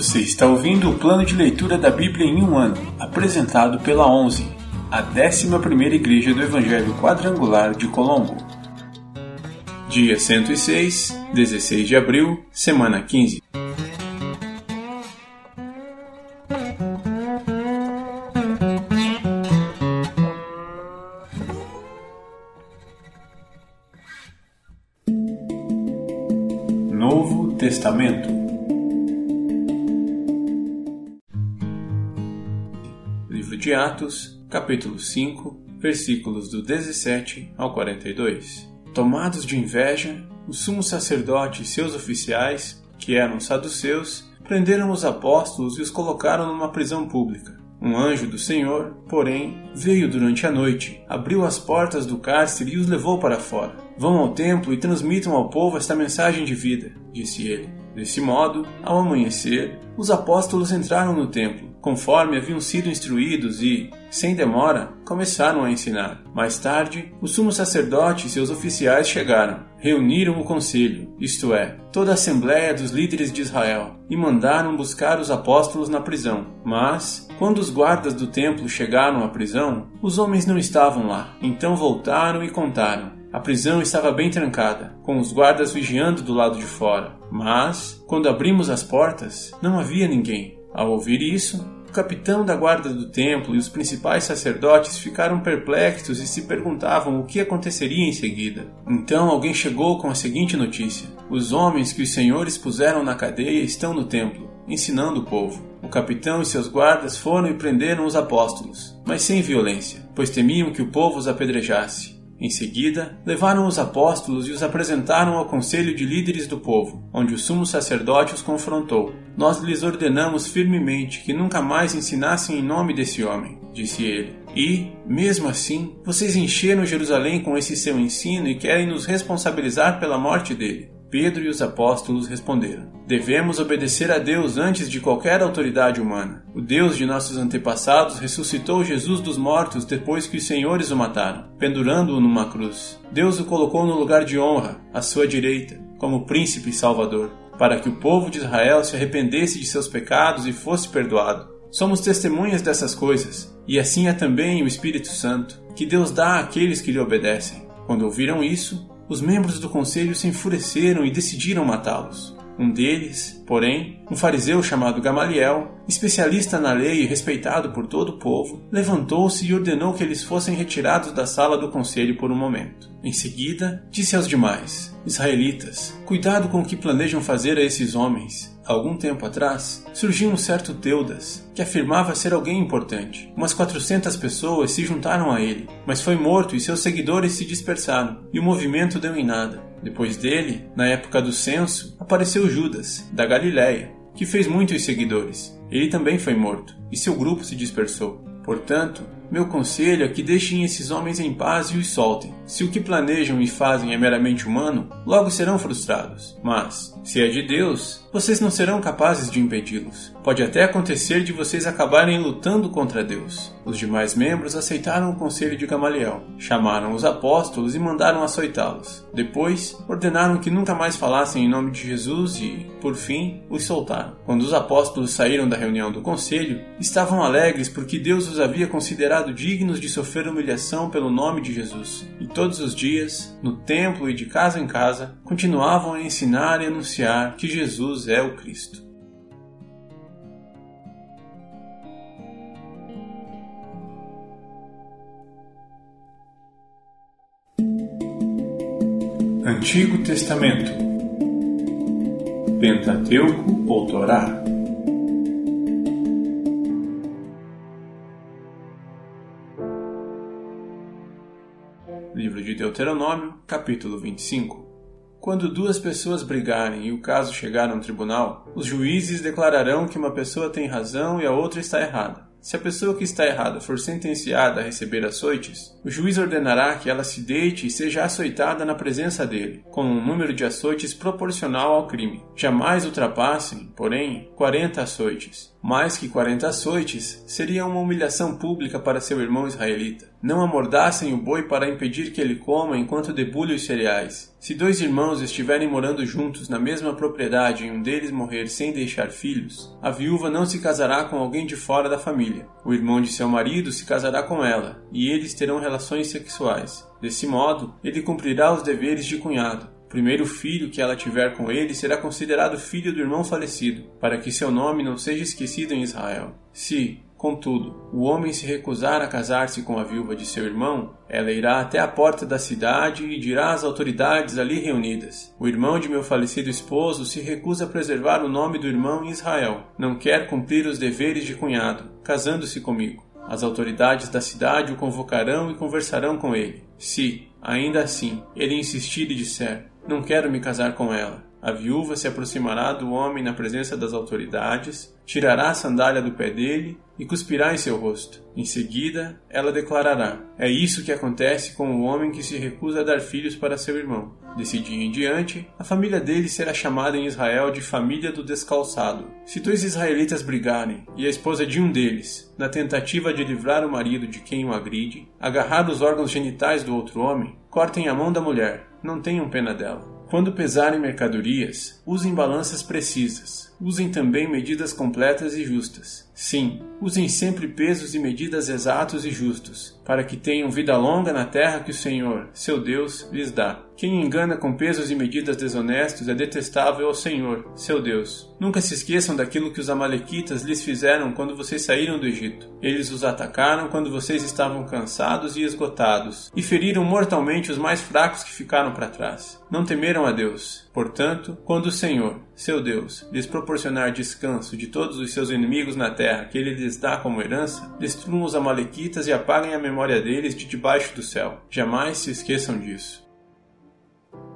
Você está ouvindo o plano de leitura da Bíblia em um ano, apresentado pela 11, a 11ª Igreja do Evangelho Quadrangular de Colombo. Dia 106, 16 de abril, semana 15. Novo Testamento de Atos, capítulo 5, versículos do 17 ao 42. Tomados de inveja, o sumo sacerdote e seus oficiais, que eram saduceus, prenderam os apóstolos e os colocaram numa prisão pública. Um anjo do Senhor, porém, veio durante a noite, abriu as portas do cárcere e os levou para fora. Vão ao templo e transmitam ao povo esta mensagem de vida, disse ele. Desse modo, ao amanhecer, os apóstolos entraram no templo conforme haviam sido instruídos e, sem demora, começaram a ensinar. Mais tarde, o sumo sacerdote e seus oficiais chegaram, reuniram o conselho, isto é, toda a assembleia dos líderes de Israel, e mandaram buscar os apóstolos na prisão. Mas, quando os guardas do templo chegaram à prisão, os homens não estavam lá. Então voltaram e contaram. A prisão estava bem trancada, com os guardas vigiando do lado de fora. Mas, quando abrimos as portas, não havia ninguém. Ao ouvir isso, o capitão da guarda do templo e os principais sacerdotes ficaram perplexos e se perguntavam o que aconteceria em seguida. Então alguém chegou com a seguinte notícia: Os homens que os senhores puseram na cadeia estão no templo, ensinando o povo. O capitão e seus guardas foram e prenderam os apóstolos, mas sem violência, pois temiam que o povo os apedrejasse. Em seguida, levaram os apóstolos e os apresentaram ao conselho de líderes do povo, onde o sumo sacerdote os confrontou. Nós lhes ordenamos firmemente que nunca mais ensinassem em nome desse homem, disse ele. E, mesmo assim, vocês encheram Jerusalém com esse seu ensino e querem nos responsabilizar pela morte dele. Pedro e os apóstolos responderam: Devemos obedecer a Deus antes de qualquer autoridade humana. O Deus de nossos antepassados ressuscitou Jesus dos mortos depois que os senhores o mataram, pendurando-o numa cruz. Deus o colocou no lugar de honra, à sua direita, como príncipe e salvador, para que o povo de Israel se arrependesse de seus pecados e fosse perdoado. Somos testemunhas dessas coisas, e assim é também o Espírito Santo, que Deus dá àqueles que lhe obedecem. Quando ouviram isso, os membros do conselho se enfureceram e decidiram matá-los. Um deles, porém, um fariseu chamado Gamaliel, especialista na lei e respeitado por todo o povo, levantou-se e ordenou que eles fossem retirados da sala do conselho por um momento. Em seguida, disse aos demais: Israelitas, cuidado com o que planejam fazer a esses homens. Algum tempo atrás, surgiu um certo Teudas, que afirmava ser alguém importante. Umas 400 pessoas se juntaram a ele, mas foi morto e seus seguidores se dispersaram, e o movimento deu em nada. Depois dele, na época do censo, apareceu Judas, da Galiléia, que fez muitos seguidores. Ele também foi morto, e seu grupo se dispersou. Portanto, meu conselho é que deixem esses homens em paz e os soltem. Se o que planejam e fazem é meramente humano, logo serão frustrados. Mas, se é de Deus, vocês não serão capazes de impedi-los. Pode até acontecer de vocês acabarem lutando contra Deus. Os demais membros aceitaram o conselho de Gamaliel, chamaram os apóstolos e mandaram açoitá-los. Depois, ordenaram que nunca mais falassem em nome de Jesus e, por fim, os soltaram. Quando os apóstolos saíram da reunião do conselho, estavam alegres porque Deus os havia considerado dignos de sofrer humilhação pelo nome de Jesus. E todos os dias, no templo e de casa em casa, continuavam a ensinar e anunciar que Jesus é o Cristo. Antigo Testamento Pentateuco ou Torá Livro de Deuteronômio, capítulo 25 Quando duas pessoas brigarem e o caso chegar a um tribunal, os juízes declararão que uma pessoa tem razão e a outra está errada. Se a pessoa que está errada for sentenciada a receber açoites, o juiz ordenará que ela se deite e seja açoitada na presença dele, com um número de açoites proporcional ao crime. Jamais ultrapassem, porém, 40 açoites. Mais que 40 açoites seria uma humilhação pública para seu irmão israelita. Não amordassem o boi para impedir que ele coma enquanto debulha os cereais. Se dois irmãos estiverem morando juntos na mesma propriedade e um deles morrer sem deixar filhos, a viúva não se casará com alguém de fora da família. O irmão de seu marido se casará com ela, e eles terão relações sexuais. Desse modo, ele cumprirá os deveres de cunhado. O primeiro filho que ela tiver com ele será considerado filho do irmão falecido, para que seu nome não seja esquecido em Israel. Se, Contudo, o homem se recusar a casar-se com a viúva de seu irmão, ela irá até a porta da cidade e dirá às autoridades ali reunidas: O irmão de meu falecido esposo se recusa a preservar o nome do irmão em Israel, não quer cumprir os deveres de cunhado, casando-se comigo. As autoridades da cidade o convocarão e conversarão com ele. Se, ainda assim, ele insistir e disser: Não quero me casar com ela, a viúva se aproximará do homem na presença das autoridades, tirará a sandália do pé dele e cuspirá em seu rosto. Em seguida, ela declarará: É isso que acontece com o homem que se recusa a dar filhos para seu irmão. Desse dia em diante, a família dele será chamada em Israel de família do descalçado. Se dois israelitas brigarem e a esposa de um deles, na tentativa de livrar o marido de quem o agride, agarrar os órgãos genitais do outro homem, cortem a mão da mulher, não tenham pena dela. Quando pesarem mercadorias, usem balanças precisas. Usem também medidas completas e justas. Sim, usem sempre pesos e medidas exatos e justos, para que tenham vida longa na terra que o Senhor, seu Deus, lhes dá. Quem engana com pesos e medidas desonestos é detestável ao Senhor, seu Deus. Nunca se esqueçam daquilo que os Amalequitas lhes fizeram quando vocês saíram do Egito. Eles os atacaram quando vocês estavam cansados e esgotados, e feriram mortalmente os mais fracos que ficaram para trás. Não temeram a Deus. Portanto, quando o Senhor, seu Deus, lhes proporcionar descanso de todos os seus inimigos na terra que ele lhes dá como herança, destruam os Amalequitas e apaguem a memória deles de debaixo do céu. Jamais se esqueçam disso.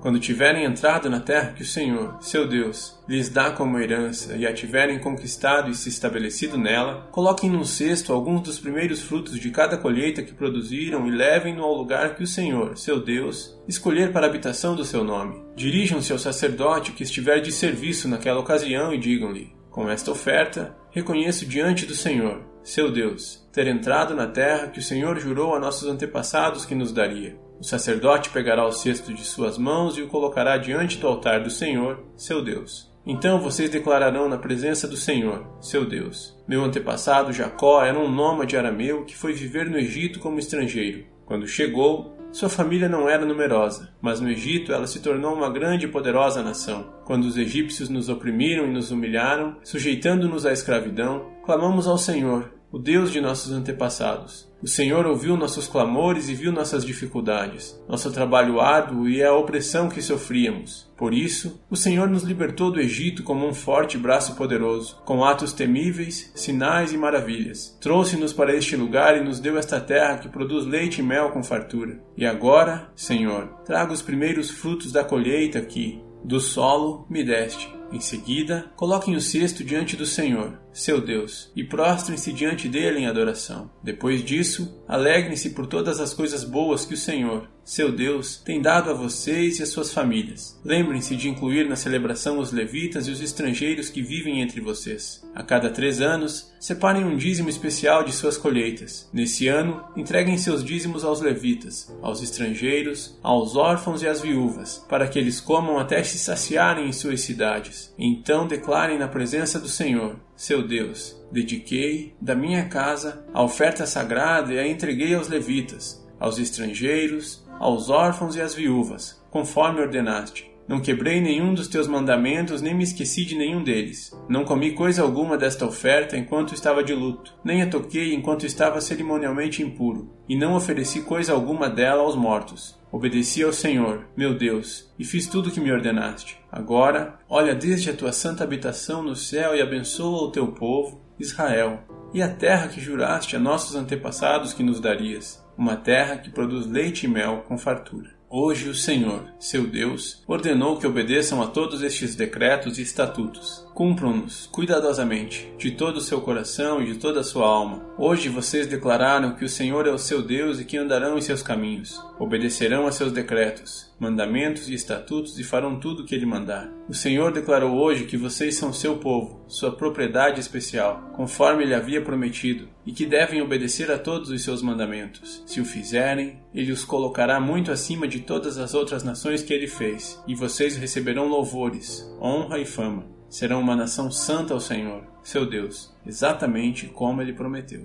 Quando tiverem entrado na terra que o Senhor, seu Deus, lhes dá como herança e a tiverem conquistado e se estabelecido nela, coloquem num cesto alguns dos primeiros frutos de cada colheita que produziram e levem-no ao lugar que o Senhor, seu Deus, escolher para a habitação do seu nome. Dirijam-se ao sacerdote que estiver de serviço naquela ocasião e digam-lhe: Com esta oferta, reconheço diante do Senhor, seu Deus, ter entrado na terra que o Senhor jurou a nossos antepassados que nos daria. O sacerdote pegará o cesto de suas mãos e o colocará diante do altar do Senhor, seu Deus. Então vocês declararão na presença do Senhor, seu Deus: Meu antepassado Jacó era um nômade arameu que foi viver no Egito como estrangeiro. Quando chegou, sua família não era numerosa, mas no Egito ela se tornou uma grande e poderosa nação. Quando os egípcios nos oprimiram e nos humilharam, sujeitando-nos à escravidão, clamamos ao Senhor, o Deus de nossos antepassados. O Senhor ouviu nossos clamores e viu nossas dificuldades, nosso trabalho árduo e a opressão que sofríamos. Por isso, o Senhor nos libertou do Egito como um forte braço poderoso, com atos temíveis, sinais e maravilhas. Trouxe-nos para este lugar e nos deu esta terra que produz leite e mel com fartura. E agora, Senhor, traga os primeiros frutos da colheita que, do solo, me deste em seguida, coloquem o cesto diante do Senhor, seu Deus, e prostrem-se diante dele em adoração. Depois disso, alegrem-se por todas as coisas boas que o Senhor, seu Deus, tem dado a vocês e às suas famílias. Lembrem-se de incluir na celebração os levitas e os estrangeiros que vivem entre vocês. A cada três anos, separem um dízimo especial de suas colheitas. Nesse ano, entreguem seus dízimos aos levitas, aos estrangeiros, aos órfãos e às viúvas, para que eles comam até se saciarem em suas cidades. Então declarem na presença do Senhor, seu Deus, dediquei da minha casa a oferta sagrada e a entreguei aos levitas, aos estrangeiros, aos órfãos e às viúvas, conforme ordenaste. Não quebrei nenhum dos teus mandamentos, nem me esqueci de nenhum deles. Não comi coisa alguma desta oferta enquanto estava de luto, nem a toquei enquanto estava cerimonialmente impuro, e não ofereci coisa alguma dela aos mortos. Obedeci ao Senhor, meu Deus, e fiz tudo o que me ordenaste. Agora, olha desde a tua santa habitação no céu e abençoa o teu povo, Israel, e a terra que juraste a nossos antepassados que nos darias uma terra que produz leite e mel com fartura. Hoje o Senhor, seu Deus, ordenou que obedeçam a todos estes decretos e estatutos. Cumpram-nos cuidadosamente, de todo o seu coração e de toda a sua alma. Hoje vocês declararam que o Senhor é o seu Deus e que andarão em seus caminhos. Obedecerão a seus decretos mandamentos e estatutos e farão tudo o que ele mandar. O Senhor declarou hoje que vocês são seu povo, sua propriedade especial, conforme ele havia prometido, e que devem obedecer a todos os seus mandamentos. Se o fizerem, ele os colocará muito acima de todas as outras nações que ele fez, e vocês receberão louvores, honra e fama. Serão uma nação santa ao Senhor, seu Deus, exatamente como ele prometeu.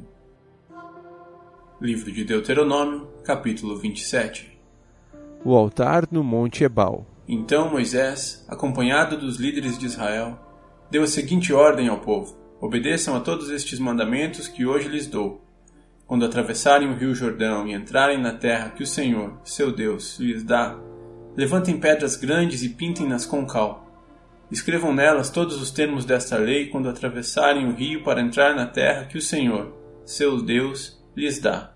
Livro de Deuteronômio, capítulo 27 O altar no Monte Ebal. Então Moisés, acompanhado dos líderes de Israel, deu a seguinte ordem ao povo: Obedeçam a todos estes mandamentos que hoje lhes dou. Quando atravessarem o rio Jordão e entrarem na terra que o Senhor, seu Deus, lhes dá, levantem pedras grandes e pintem-nas com cal. Escrevam nelas todos os termos desta lei quando atravessarem o rio para entrar na terra que o Senhor, seu Deus, lhes dá,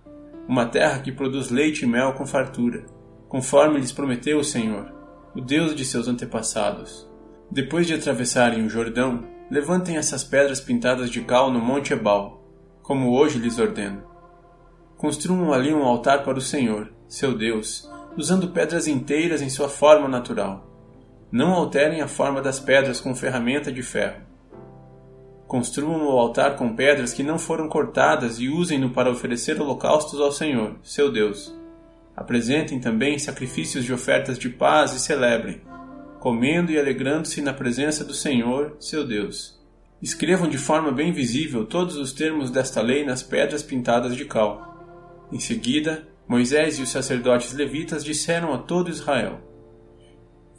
uma terra que produz leite e mel com fartura, conforme lhes prometeu o Senhor, o Deus de seus antepassados. Depois de atravessarem o Jordão, levantem essas pedras pintadas de cal no Monte Ebal, como hoje lhes ordeno. Construam ali um altar para o Senhor, seu Deus, usando pedras inteiras em sua forma natural. Não alterem a forma das pedras com ferramenta de ferro Construam o altar com pedras que não foram cortadas e usem-no para oferecer holocaustos ao Senhor, seu Deus. Apresentem também sacrifícios de ofertas de paz e celebrem, comendo e alegrando-se na presença do Senhor, seu Deus. Escrevam de forma bem visível todos os termos desta lei nas pedras pintadas de cal. Em seguida, Moisés e os sacerdotes levitas disseram a todo Israel: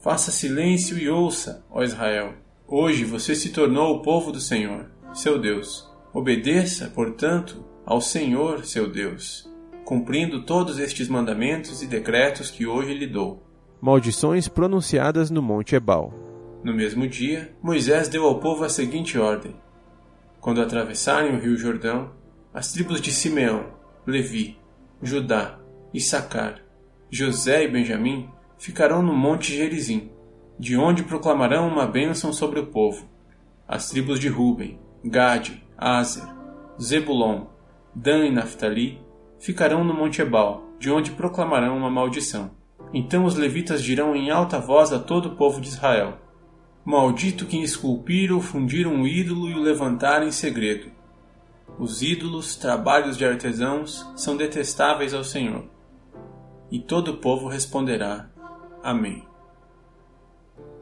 Faça silêncio e ouça, ó Israel Hoje você se tornou o povo do Senhor, seu Deus. Obedeça, portanto, ao Senhor, seu Deus, cumprindo todos estes mandamentos e decretos que hoje lhe dou. Maldições pronunciadas no Monte Ebal. No mesmo dia, Moisés deu ao povo a seguinte ordem: Quando atravessarem o rio Jordão, as tribos de Simeão, Levi, Judá, Issacar, José e Benjamim ficarão no Monte Gerizim de onde proclamarão uma bênção sobre o povo. As tribos de Ruben, Gade, Azer, Zebulon, Dan e Naphtali ficarão no Monte Ebal, de onde proclamarão uma maldição. Então os levitas dirão em alta voz a todo o povo de Israel: Maldito quem esculpir ou fundir um ídolo e o levantar em segredo. Os ídolos, trabalhos de artesãos, são detestáveis ao Senhor. E todo o povo responderá: Amém.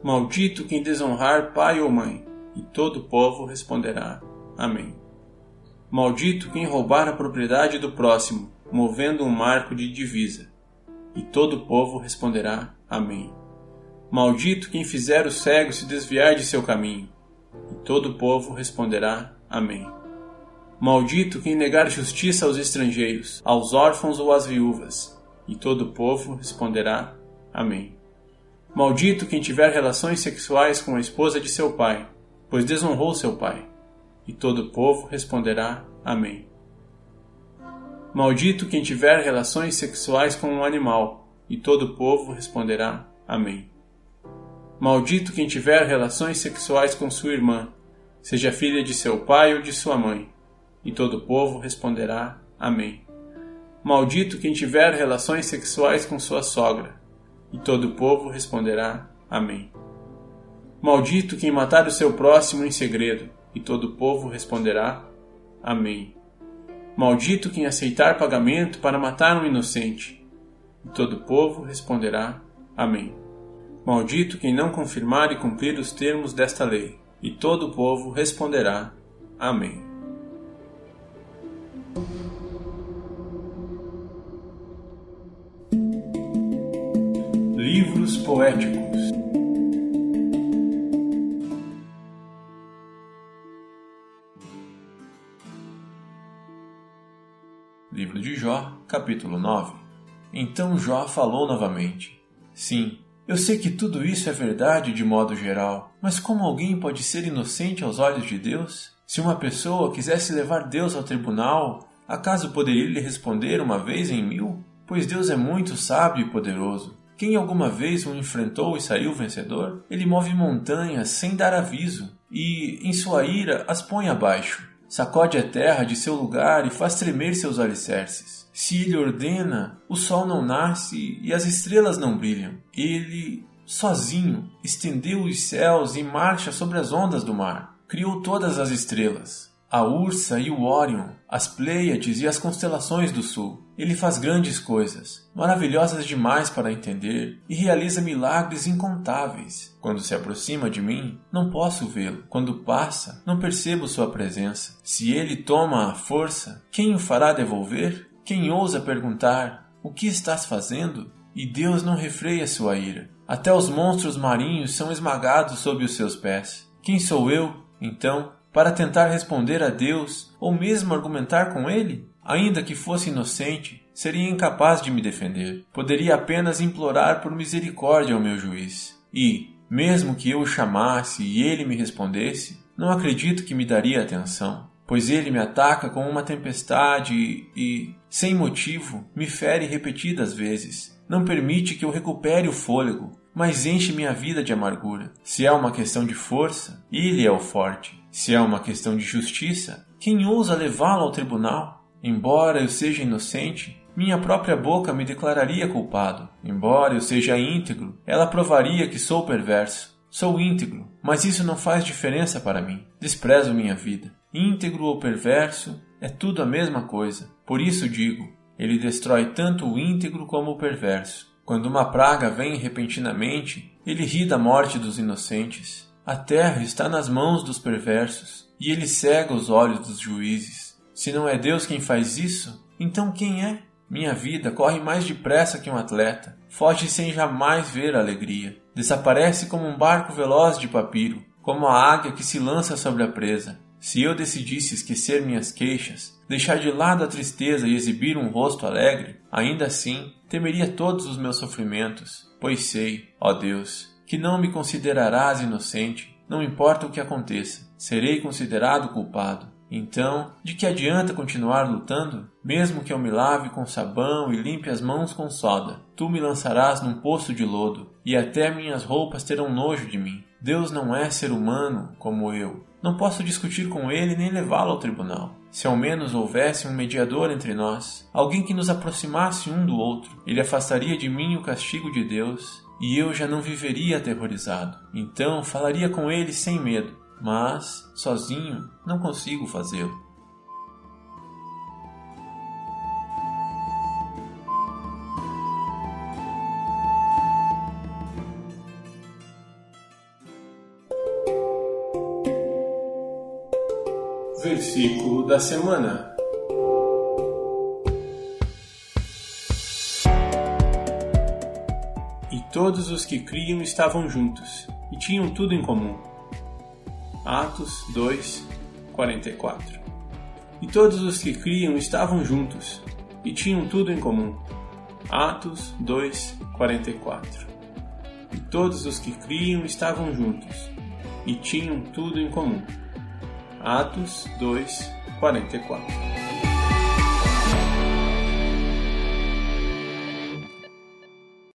Maldito quem desonrar pai ou mãe. E todo o povo responderá: Amém. Maldito quem roubar a propriedade do próximo, movendo um marco de divisa. E todo o povo responderá: Amém. Maldito quem fizer o cego se desviar de seu caminho. E todo o povo responderá: Amém. Maldito quem negar justiça aos estrangeiros, aos órfãos ou às viúvas. E todo o povo responderá: Amém. Maldito quem tiver relações sexuais com a esposa de seu pai, pois desonrou seu pai. E todo o povo responderá: Amém. Maldito quem tiver relações sexuais com um animal, e todo o povo responderá: Amém. Maldito quem tiver relações sexuais com sua irmã, seja filha de seu pai ou de sua mãe, e todo o povo responderá: Amém. Maldito quem tiver relações sexuais com sua sogra, e todo o povo responderá: Amém. Maldito quem matar o seu próximo em segredo, e todo o povo responderá: Amém. Maldito quem aceitar pagamento para matar um inocente, e todo o povo responderá: Amém. Maldito quem não confirmar e cumprir os termos desta lei, e todo o povo responderá: Amém. Poéticos. Livro de Jó, capítulo 9. Então Jó falou novamente: Sim, eu sei que tudo isso é verdade de modo geral, mas como alguém pode ser inocente aos olhos de Deus? Se uma pessoa quisesse levar Deus ao tribunal, acaso poderia lhe responder uma vez em mil? Pois Deus é muito sábio e poderoso. Quem alguma vez o enfrentou e saiu vencedor? Ele move montanhas sem dar aviso e, em sua ira, as põe abaixo. sacode a terra de seu lugar e faz tremer seus alicerces. Se ele ordena, o sol não nasce e as estrelas não brilham. Ele, sozinho, estendeu os céus e marcha sobre as ondas do mar. Criou todas as estrelas a Ursa e o Orion, as Pleiades e as constelações do Sul. Ele faz grandes coisas, maravilhosas demais para entender, e realiza milagres incontáveis. Quando se aproxima de mim, não posso vê-lo. Quando passa, não percebo sua presença. Se ele toma a força, quem o fará devolver? Quem ousa perguntar: O que estás fazendo? E Deus não refreia sua ira. Até os monstros marinhos são esmagados sob os seus pés. Quem sou eu, então, para tentar responder a Deus ou mesmo argumentar com ele? Ainda que fosse inocente, seria incapaz de me defender. Poderia apenas implorar por misericórdia ao meu juiz. E, mesmo que eu o chamasse e ele me respondesse, não acredito que me daria atenção, pois ele me ataca com uma tempestade e, e, sem motivo, me fere repetidas vezes. Não permite que eu recupere o fôlego, mas enche minha vida de amargura. Se é uma questão de força, ele é o forte. Se é uma questão de justiça, quem ousa levá-lo ao tribunal? Embora eu seja inocente, minha própria boca me declararia culpado. Embora eu seja íntegro, ela provaria que sou perverso. Sou íntegro, mas isso não faz diferença para mim. Desprezo minha vida. Íntegro ou perverso, é tudo a mesma coisa. Por isso digo, ele destrói tanto o íntegro como o perverso. Quando uma praga vem repentinamente, ele ri da morte dos inocentes. A terra está nas mãos dos perversos, e ele cega os olhos dos juízes. Se não é Deus quem faz isso, então quem é? Minha vida corre mais depressa que um atleta, foge sem jamais ver a alegria, desaparece como um barco veloz de papiro, como a águia que se lança sobre a presa. Se eu decidisse esquecer minhas queixas, deixar de lado a tristeza e exibir um rosto alegre, ainda assim temeria todos os meus sofrimentos, pois sei, ó Deus, que não me considerarás inocente, não importa o que aconteça, serei considerado culpado. Então, de que adianta continuar lutando? Mesmo que eu me lave com sabão e limpe as mãos com soda, tu me lançarás num poço de lodo, e até minhas roupas terão nojo de mim. Deus não é ser humano como eu. Não posso discutir com ele nem levá-lo ao tribunal. Se ao menos houvesse um mediador entre nós, alguém que nos aproximasse um do outro, ele afastaria de mim o castigo de Deus e eu já não viveria aterrorizado. Então falaria com ele sem medo, mas sozinho não consigo fazê-lo. Versículo da semana. Todos os que criam estavam juntos e tinham tudo em comum. Atos 2, 44. E todos os que criam estavam juntos e tinham tudo em comum. Atos 2, 44. E todos os que criam estavam juntos e tinham tudo em comum. Atos 2, 44.